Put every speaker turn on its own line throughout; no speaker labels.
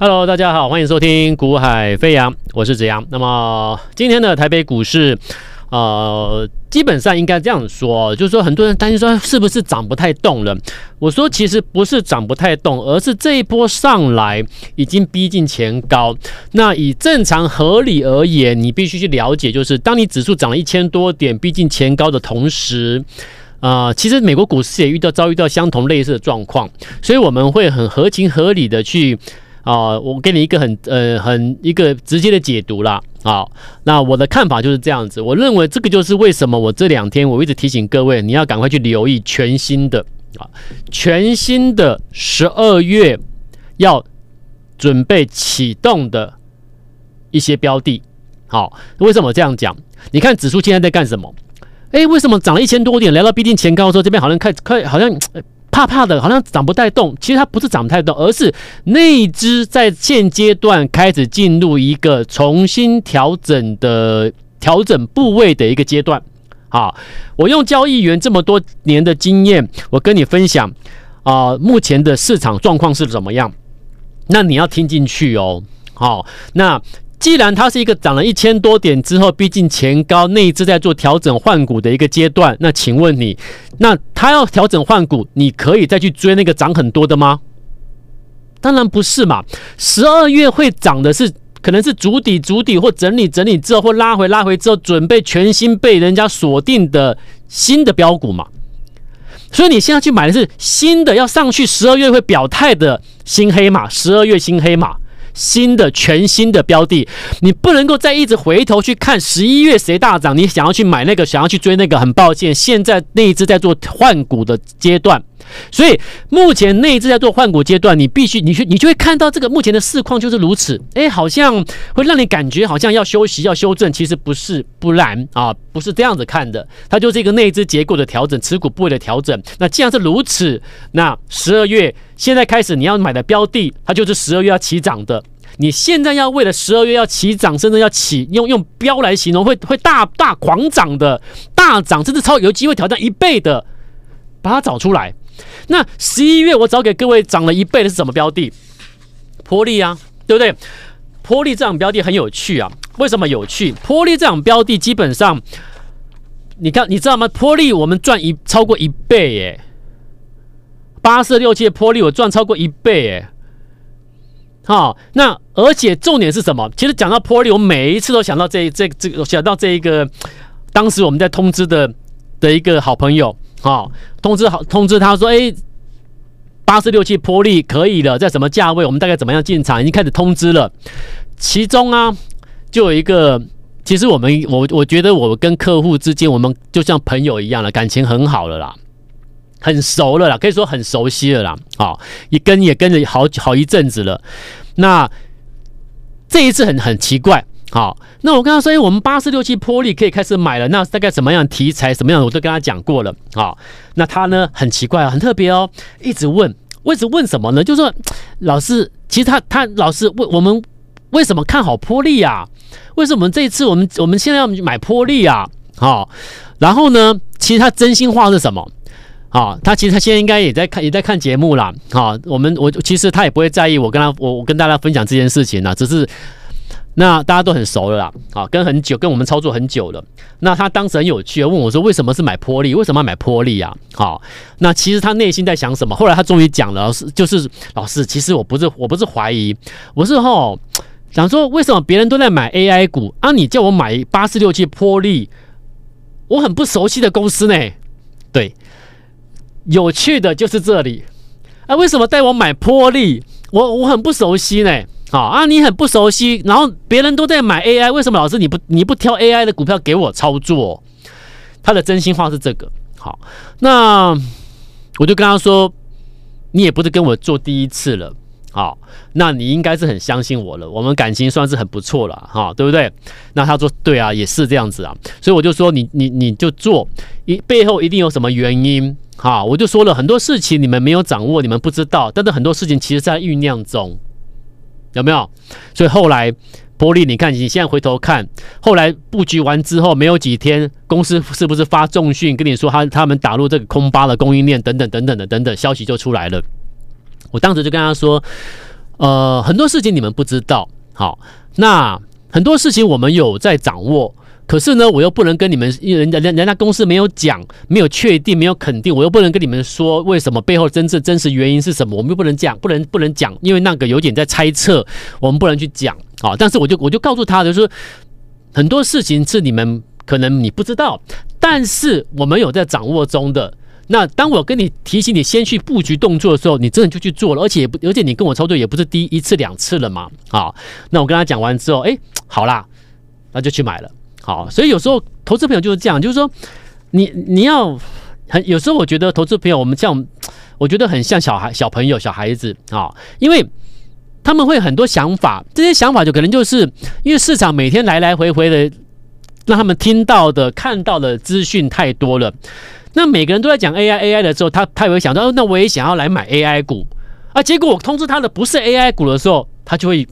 Hello，大家好，欢迎收听《股海飞扬》，我是子阳。那么今天的台北股市，呃，基本上应该这样说，就是说很多人担心说是不是涨不太动了？我说其实不是涨不太动，而是这一波上来已经逼近前高。那以正常合理而言，你必须去了解，就是当你指数涨了一千多点，逼近前高的同时，啊、呃，其实美国股市也遇到遭遇到相同类似的状况，所以我们会很合情合理的去。啊、我给你一个很呃很一个直接的解读啦。好，那我的看法就是这样子。我认为这个就是为什么我这两天我一直提醒各位，你要赶快去留意全新的啊，全新的十二月要准备启动的一些标的。好，为什么这样讲？你看指数现在在干什么？哎，为什么涨了一千多点，来到逼近前高的时候，这边好像开开好像。怕怕的，好像涨不太动。其实它不是涨不太动，而是内资在现阶段开始进入一个重新调整的调整部位的一个阶段。好，我用交易员这么多年的经验，我跟你分享啊、目前的市场状况是怎么样？那你要听进去哦。好，那。既然它是一个涨了一千多点之后，逼近前高，内资在做调整换股的一个阶段，那请问你，那它要调整换股，你可以再去追那个涨很多的吗？当然不是嘛。十二月会涨的是，可能是筑底、筑底或整理、整理之后，或拉回、拉回之后，准备全新被人家锁定的新的标股嘛。所以你现在去买的是新的，要上去十二月会表态的新黑马，十二月新黑马。新的全新的标的，你不能够再一直回头去看十一月谁大涨，你想要去买那个，想要去追那个，很抱歉，现在那一只在做换股的阶段。所以目前内资在做换股阶段，你必须你去你就会看到这个目前的市况就是如此。哎，好像会让你感觉好像要休息要修正，其实不是，不然啊，不是这样子看的。它就是一个内资结构的调整，持股部位的调整。那既然是如此，那十二月现在开始你要买的标的，它就是十二月要起涨的。你现在要为了十二月要起涨，甚至要起用用标来形容，会会大大狂涨的大涨，甚至超有机会挑战一倍的，把它找出来。那十一月我找给各位涨了一倍的是什么标的？坡利啊，对不对？坡利这种标的很有趣啊，为什么有趣？坡利这种标的基本上，你看你知道吗？坡利我们赚一超过一倍耶，八四六七的波丽我赚超过一倍耶。好，那而且重点是什么？其实讲到波丽，我每一次都想到这这这个，想到这一个当时我们在通知的的一个好朋友。好，通知好，通知他说，哎，八四六七波丽可以了，在什么价位？我们大概怎么样进场？已经开始通知了。其中啊，就有一个，其实我们我我觉得我跟客户之间，我们就像朋友一样了，感情很好了啦，很熟了啦，可以说很熟悉了啦。好，也跟也跟着好好一阵子了。那这一次很很奇怪。好，那我跟他说，哎，我们八四六七波丽可以开始买了。那大概什么样题材，什么样我都跟他讲过了。好，那他呢很奇怪，很特别哦，一直问，一直问什么呢？就是说，老师，其实他他老师问我们为什么看好波丽啊？为什么这一次我们我们现在要买波丽啊？好，然后呢，其实他真心话是什么？好，他其实他现在应该也在看也在看节目啦。好，我们我其实他也不会在意我跟他我我跟大家分享这件事情啦，只是。那大家都很熟了啦，啊，跟很久，跟我们操作很久了。那他当时很有趣，问我说：“为什么是买波利？为什么要买波利啊？”好，那其实他内心在想什么？后来他终于讲了，老师就是老师，其实我不是我不是怀疑，我是吼想说，为什么别人都在买 AI 股啊？你叫我买八四六七波利，我很不熟悉的公司呢。对，有趣的就是这里啊，为什么带我买波利？我我很不熟悉呢。好啊，你很不熟悉，然后别人都在买 AI，为什么老师你不你不挑 AI 的股票给我操作？他的真心话是这个。好，那我就跟他说，你也不是跟我做第一次了，好，那你应该是很相信我了，我们感情算是很不错了，哈，对不对？那他说对啊，也是这样子啊，所以我就说你你你就做，一背后一定有什么原因，哈，我就说了很多事情你们没有掌握，你们不知道，但是很多事情其实在酝酿中。有没有？所以后来玻璃，你看你现在回头看，后来布局完之后没有几天，公司是不是发重讯跟你说他他们打入这个空巴的供应链等等等等的等等消息就出来了？我当时就跟他说，呃，很多事情你们不知道，好，那很多事情我们有在掌握，可是呢，我又不能跟你们，因为人家人家公司没有讲，没有确定，没有肯定，我又不能跟你们说为什么背后真正真实原因是什么，我们又不能讲，不能不能讲，因为那个有点在猜测，我们不能去讲，啊，但是我就我就告诉他，就是很多事情是你们可能你不知道，但是我们有在掌握中的。那当我跟你提醒你先去布局动作的时候，你真的就去做了，而且也不，而且你跟我操作也不是第一次两次了嘛。啊，那我跟他讲完之后，哎，好啦，那就去买了。好，所以有时候投资朋友就是这样，就是说你你要很有时候我觉得投资朋友我们这样，我觉得很像小孩小朋友小孩子啊，因为他们会很多想法，这些想法就可能就是因为市场每天来来回回的，让他们听到的看到的资讯太多了。那每个人都在讲 AI AI 的时候，他他也会想到，那我也想要来买 AI 股啊。结果我通知他的不是 AI 股的时候，他就会，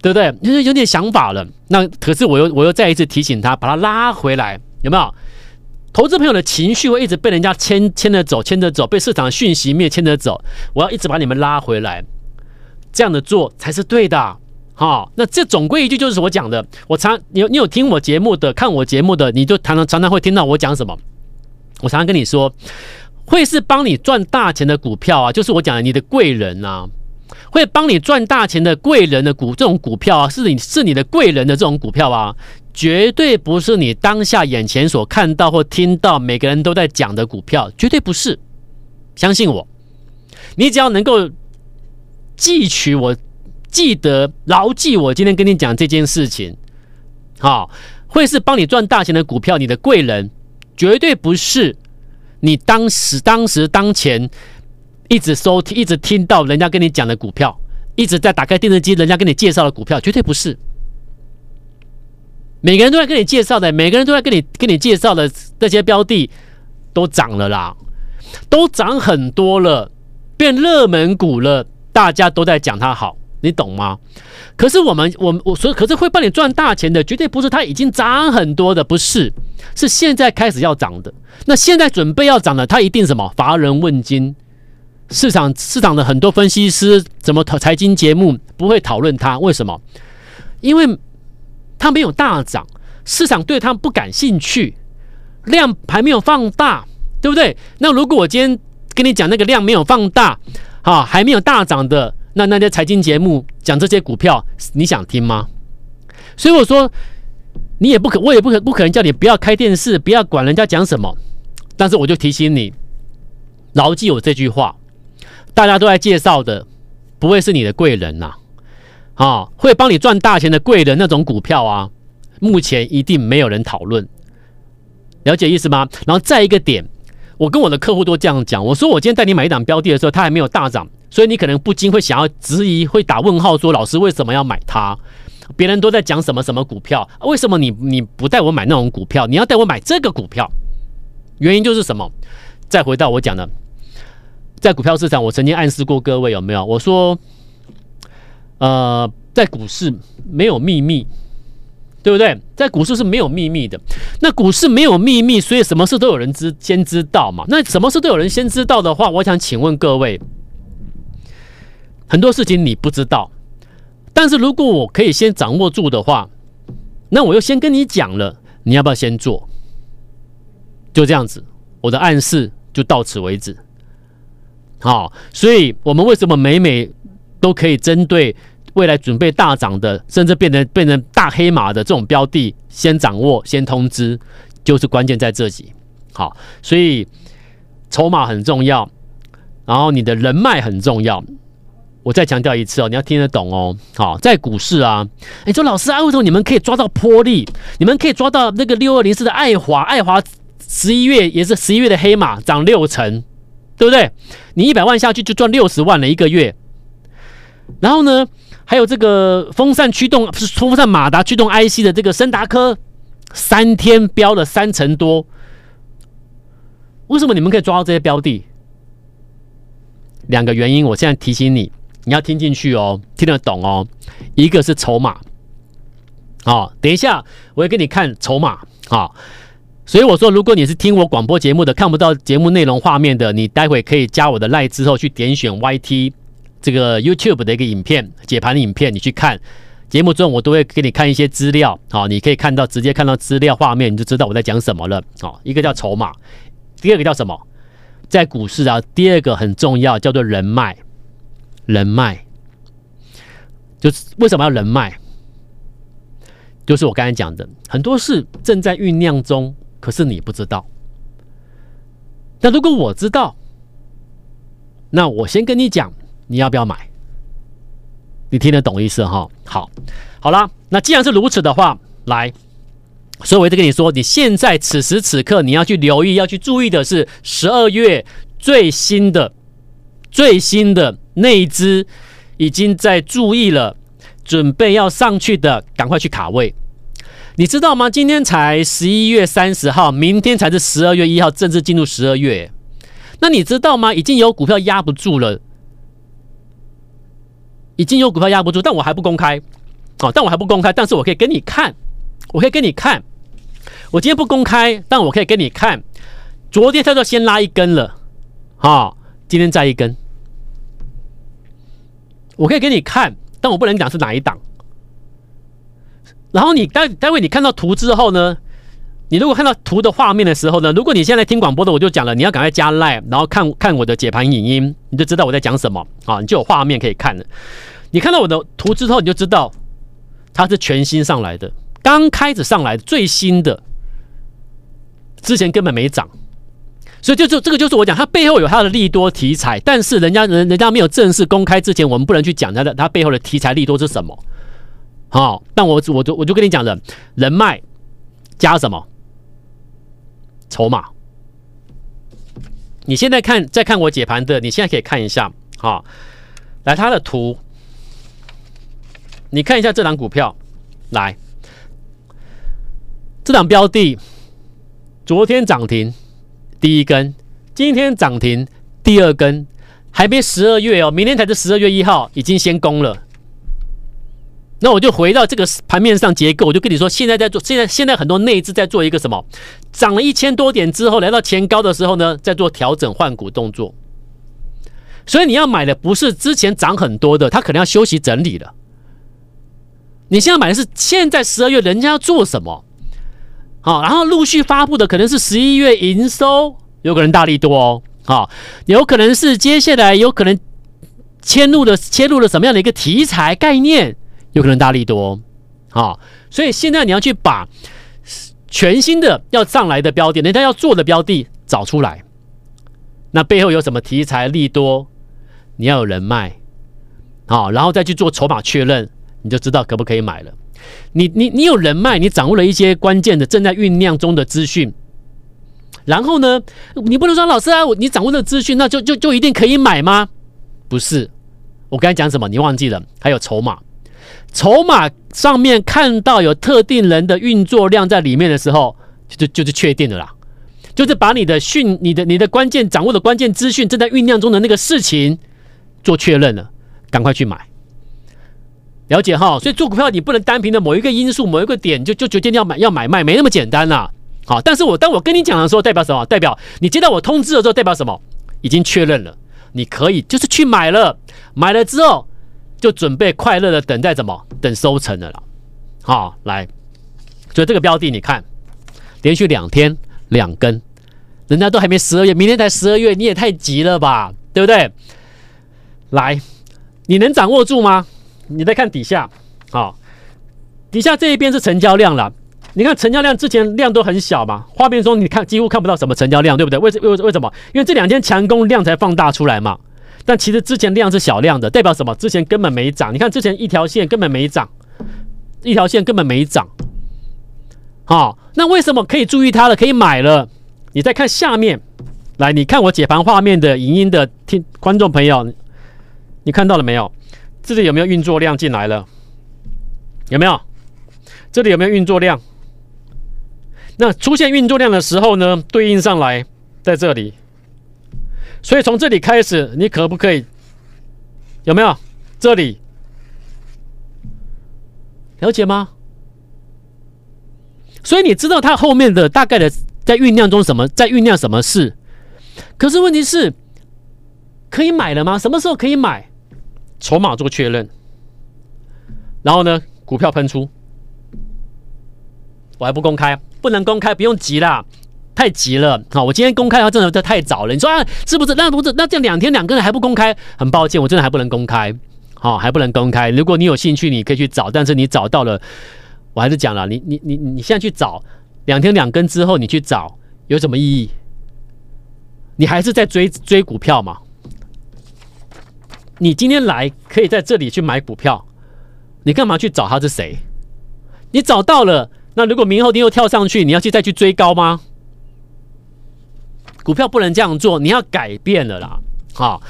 对不对？就是有点想法了。那可是我又我又再一次提醒他，把他拉回来，有没有？投资朋友的情绪会一直被人家牵牵着走，牵着走，被市场讯息面牵着走。我要一直把你们拉回来，这样的做才是对的。好，那这总归一句就是我讲的。我常你有你有听我节目的，看我节目的，你就常常常常会听到我讲什么。我常常跟你说，会是帮你赚大钱的股票啊，就是我讲的你的贵人啊，会帮你赚大钱的贵人的股这种股票啊，是你是你的贵人的这种股票啊，绝对不是你当下眼前所看到或听到每个人都在讲的股票，绝对不是。相信我，你只要能够记取我，记得牢记我今天跟你讲这件事情，好，会是帮你赚大钱的股票，你的贵人。绝对不是你当时、当时、当前一直收听、一直听到人家跟你讲的股票，一直在打开电视机，人家跟你介绍的股票，绝对不是。每个人都在跟你介绍的，每个人都在跟你跟你介绍的这些标的都涨了啦，都涨很多了，变热门股了，大家都在讲它好。你懂吗？可是我们，我我所以，可是会帮你赚大钱的，绝对不是它已经涨很多的，不是，是现在开始要涨的。那现在准备要涨的，它一定什么？乏人问津，市场市场的很多分析师，怎么财经节目不会讨论它？为什么？因为它没有大涨，市场对它不感兴趣，量还没有放大，对不对？那如果我今天跟你讲那个量没有放大，啊，还没有大涨的。那那些财经节目讲这些股票，你想听吗？所以我说，你也不可，我也不可，不可能叫你不要开电视，不要管人家讲什么。但是我就提醒你，牢记我这句话：大家都在介绍的，不会是你的贵人呐，啊，会帮你赚大钱的贵人那种股票啊，目前一定没有人讨论。了解意思吗？然后再一个点，我跟我的客户都这样讲，我说我今天带你买一档标的的时候，它还没有大涨。所以你可能不禁会想要质疑，会打问号，说：“老师为什么要买它？别人都在讲什么什么股票，为什么你你不带我买那种股票？你要带我买这个股票？原因就是什么？再回到我讲的，在股票市场，我曾经暗示过各位有没有？我说，呃，在股市没有秘密，对不对？在股市是没有秘密的。那股市没有秘密，所以什么事都有人知先知道嘛。那什么事都有人先知道的话，我想请问各位。”很多事情你不知道，但是如果我可以先掌握住的话，那我又先跟你讲了，你要不要先做？就这样子，我的暗示就到此为止。好，所以我们为什么每每都可以针对未来准备大涨的，甚至变成变成大黑马的这种标的，先掌握、先通知，就是关键在这里。好，所以筹码很重要，然后你的人脉很重要。我再强调一次哦，你要听得懂哦。好，在股市啊，你说老师啊，为什么你们可以抓到波丽？你们可以抓到那个六二零四的爱华，爱华十一月也是十一月的黑马，涨六成，对不对？你一百万下去就赚六十万了一个月。然后呢，还有这个风扇驱动不是风扇马达驱动 IC 的这个升达科，三天飙了三成多。为什么你们可以抓到这些标的？两个原因，我现在提醒你。你要听进去哦，听得懂哦。一个是筹码，好，等一下我会给你看筹码，好。所以我说，如果你是听我广播节目的，看不到节目内容画面的，你待会可以加我的赖之后去点选 YT 这个 YouTube 的一个影片解盘的影片，你去看节目中，我都会给你看一些资料，好，你可以看到直接看到资料画面，你就知道我在讲什么了。好，一个叫筹码，第二个叫什么？在股市啊，第二个很重要，叫做人脉。人脉就是为什么要人脉？就是我刚才讲的，很多事正在酝酿中，可是你不知道。那如果我知道，那我先跟你讲，你要不要买？你听得懂意思哈？好，好了，那既然是如此的话，来，所以我就跟你说，你现在此时此刻你要去留意、要去注意的是十二月最新的、最新的那一支已经在注意了。准备要上去的，赶快去卡位。你知道吗？今天才十一月三十号，明天才是十二月一号，正式进入十二月。那你知道吗？已经有股票压不住了，已经有股票压不住，但我还不公开。哦，但我还不公开，但是我可以给你看，我可以给你看。我今天不公开，但我可以给你看。昨天他就先拉一根了，啊，今天再一根，我可以给你看。但我不能讲是哪一档。然后你待待会你看到图之后呢，你如果看到图的画面的时候呢，如果你现在听广播的，我就讲了，你要赶快加 Line，然后看看我的解盘影音，你就知道我在讲什么啊，你就有画面可以看了。你看到我的图之后，你就知道它是全新上来的，刚开始上来最新的，之前根本没涨。所以就就这个就是我讲，它背后有它的利多题材，但是人家人人家没有正式公开之前，我们不能去讲它的它背后的题材利多是什么。好，但我我就我就跟你讲了，人脉加什么筹码。你现在看再看我解盘的，你现在可以看一下，好，来它的图，你看一下这档股票，来这档标的昨天涨停。第一根，今天涨停，第二根，还没十二月哦，明天才是十二月一号，已经先攻了。那我就回到这个盘面上结构，我就跟你说，现在在做，现在现在很多内资在做一个什么？涨了一千多点之后，来到前高的时候呢，在做调整换股动作。所以你要买的不是之前涨很多的，它可能要休息整理了。你现在买的是现在十二月人家要做什么？好，然后陆续发布的可能是十一月营收，有可能大利多哦。好，有可能是接下来有可能切入的切入了什么样的一个题材概念，有可能大利多。好，所以现在你要去把全新的要上来的标的，人家要做的标的找出来。那背后有什么题材利多？你要有人脉，好，然后再去做筹码确认，你就知道可不可以买了。你你你有人脉，你掌握了一些关键的正在酝酿中的资讯，然后呢，你不能说老师啊，你掌握的资讯，那就就就一定可以买吗？不是，我刚才讲什么？你忘记了？还有筹码，筹码上面看到有特定人的运作量在里面的时候，就就就是确定的啦，就是把你的讯、你的你的关键掌握的关键资讯正在酝酿中的那个事情做确认了，赶快去买。了解哈，所以做股票你不能单凭的某一个因素、某一个点就就决定要买要买卖，没那么简单呐。好，但是我当我跟你讲的时候，代表什么？代表你接到我通知的时候，代表什么？已经确认了，你可以就是去买了，买了之后就准备快乐的等待什么？等收成的了。好，来，所以这个标的你看，连续两天两根，人家都还没十二月，明天才十二月，你也太急了吧，对不对？来，你能掌握住吗？你再看底下，好，底下这一边是成交量了。你看成交量之前量都很小嘛，画面中你看几乎看不到什么成交量，对不对？为为为什么？因为这两天强攻量才放大出来嘛。但其实之前量是小量的，代表什么？之前根本没涨。你看之前一条线根本没涨，一条线根本没涨。好，那为什么可以注意它了？可以买了？你再看下面，来，你看我解盘画面的影音的听观众朋友，你看到了没有？这里有没有运作量进来了？有没有？这里有没有运作量？那出现运作量的时候呢，对应上来在这里。所以从这里开始，你可不可以？有没有？这里了解吗？所以你知道它后面的大概的在酝酿中什么，在酝酿什么事？可是问题是，可以买了吗？什么时候可以买？筹码做确认，然后呢，股票喷出，我还不公开，不能公开，不用急啦。太急了，好，我今天公开的话真的太早了。你说啊，是不是？那不是，那这两天两个人还不公开，很抱歉，我真的还不能公开，好，还不能公开。如果你有兴趣，你可以去找，但是你找到了，我还是讲了，你你你你现在去找，两天两根之后你去找，有什么意义？你还是在追追股票吗？你今天来可以在这里去买股票，你干嘛去找他是谁？你找到了，那如果明后天又跳上去，你要去再去追高吗？股票不能这样做，你要改变了啦！好，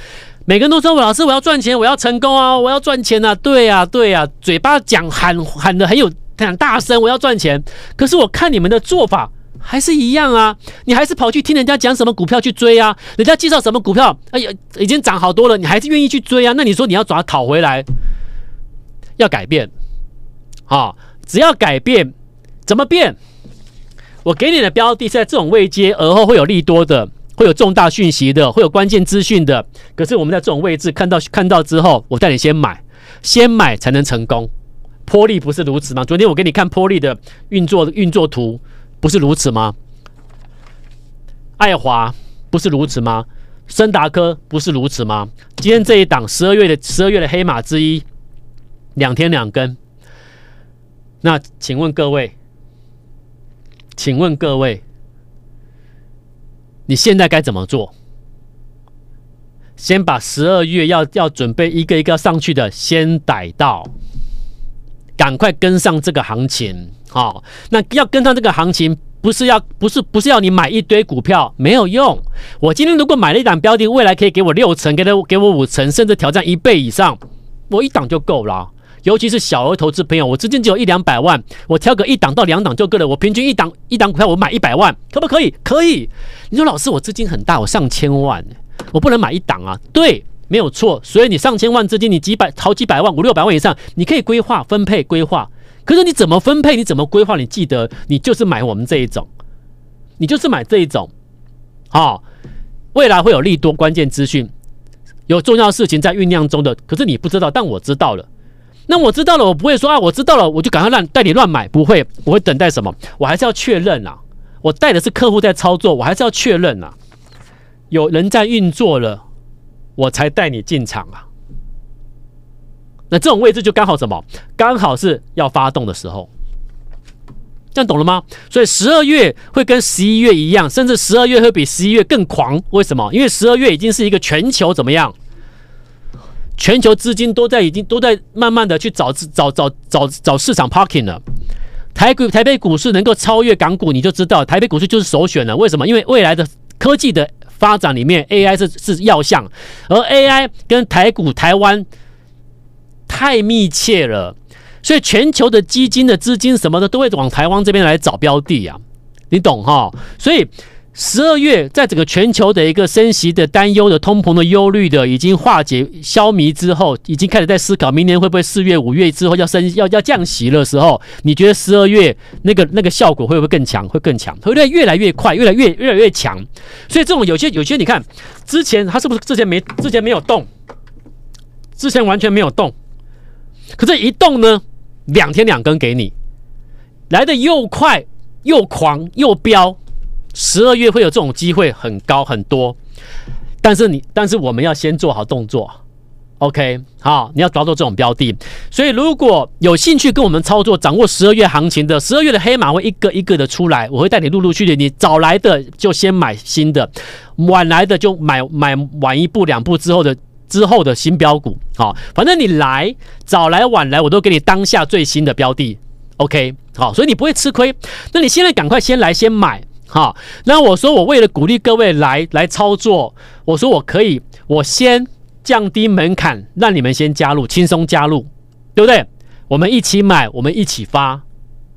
每个人都说：“我老师，我要赚钱，我要成功啊，我要赚钱啊！”对啊，对啊，嘴巴讲喊喊的很有很大声，我要赚钱。可是我看你们的做法还是一样啊，你还是跑去听人家讲什么股票去追啊，人家介绍什么股票，哎呀，已经涨好多了，你还是愿意去追啊？那你说你要怎么讨回来，要改变，好，只要改变，怎么变？我给你的标的是在这种位阶，而后会有利多的，会有重大讯息的，会有关键资讯的。可是我们在这种位置看到看到之后，我带你先买，先买才能成功。波利不是如此吗？昨天我给你看波利的运作运作图，不是如此吗？爱华不是如此吗？森达科不是如此吗？今天这一档十二月的十二月的黑马之一，两天两根。那请问各位？请问各位，你现在该怎么做？先把十二月要要准备一个一个上去的先逮到，赶快跟上这个行情。好，那要跟上这个行情，不是要不是不是要你买一堆股票没有用。我今天如果买了一档标的，未来可以给我六成，给他给我五成，甚至挑战一倍以上，我一档就够了。尤其是小额投资朋友，我资金只有一两百万，我挑个一档到两档就够了。我平均一档一档股票，我买一百万，可不可以？可以。你说老师，我资金很大，我上千万，我不能买一档啊？对，没有错。所以你上千万资金，你几百好几百万，五六百万以上，你可以规划分配规划。可是你怎么分配？你怎么规划？你记得，你就是买我们这一种，你就是买这一种。好，未来会有利多关键资讯，有重要事情在酝酿中的，可是你不知道，但我知道了。那我知道了，我不会说啊，我知道了，我就赶快让带你乱买，不会，我会等待什么？我还是要确认啊，我带的是客户在操作，我还是要确认啊，有人在运作了，我才带你进场啊。那这种位置就刚好什么？刚好是要发动的时候，这样懂了吗？所以十二月会跟十一月一样，甚至十二月会比十一月更狂。为什么？因为十二月已经是一个全球怎么样？全球资金都在已经都在慢慢的去找找找找找市场 parking 了。台股台北股市能够超越港股，你就知道台北股市就是首选了。为什么？因为未来的科技的发展里面，AI 是是要项，而 AI 跟台股台湾太密切了，所以全球的基金的资金什么的都会往台湾这边来找标的啊，你懂哈？所以。十二月，在整个全球的一个升息的担忧的通膨的忧虑的已经化解消弭之后，已经开始在思考明年会不会四月五月之后要升要要降息的时候，你觉得十二月那个 那个效果会不会更强？会更强？会不会越来越快？越来越越来越强？所以这种有些有些你看，之前它是不是之前没之前没有动？之前完全没有动，可是一动呢，两天两根给你，来的又快又狂又飙。十二月会有这种机会很高很多，但是你，但是我们要先做好动作，OK，好，你要抓住这种标的。所以如果有兴趣跟我们操作，掌握十二月行情的，十二月的黑马会一个一个的出来，我会带你陆陆续续，你早来的就先买新的，晚来的就买买晚一步两步之后的之后的新标股，好，反正你来早来晚来，我都给你当下最新的标的，OK，好，所以你不会吃亏。那你现在赶快先来先买。好，那我说我为了鼓励各位来来操作，我说我可以，我先降低门槛，让你们先加入，轻松加入，对不对？我们一起买，我们一起发。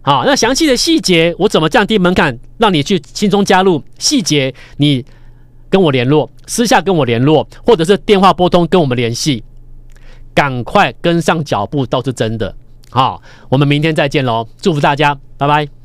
好，那详细的细节我怎么降低门槛，让你去轻松加入？细节你跟我联络，私下跟我联络，或者是电话拨通跟我们联系，赶快跟上脚步倒是真的。好，我们明天再见喽，祝福大家，拜拜。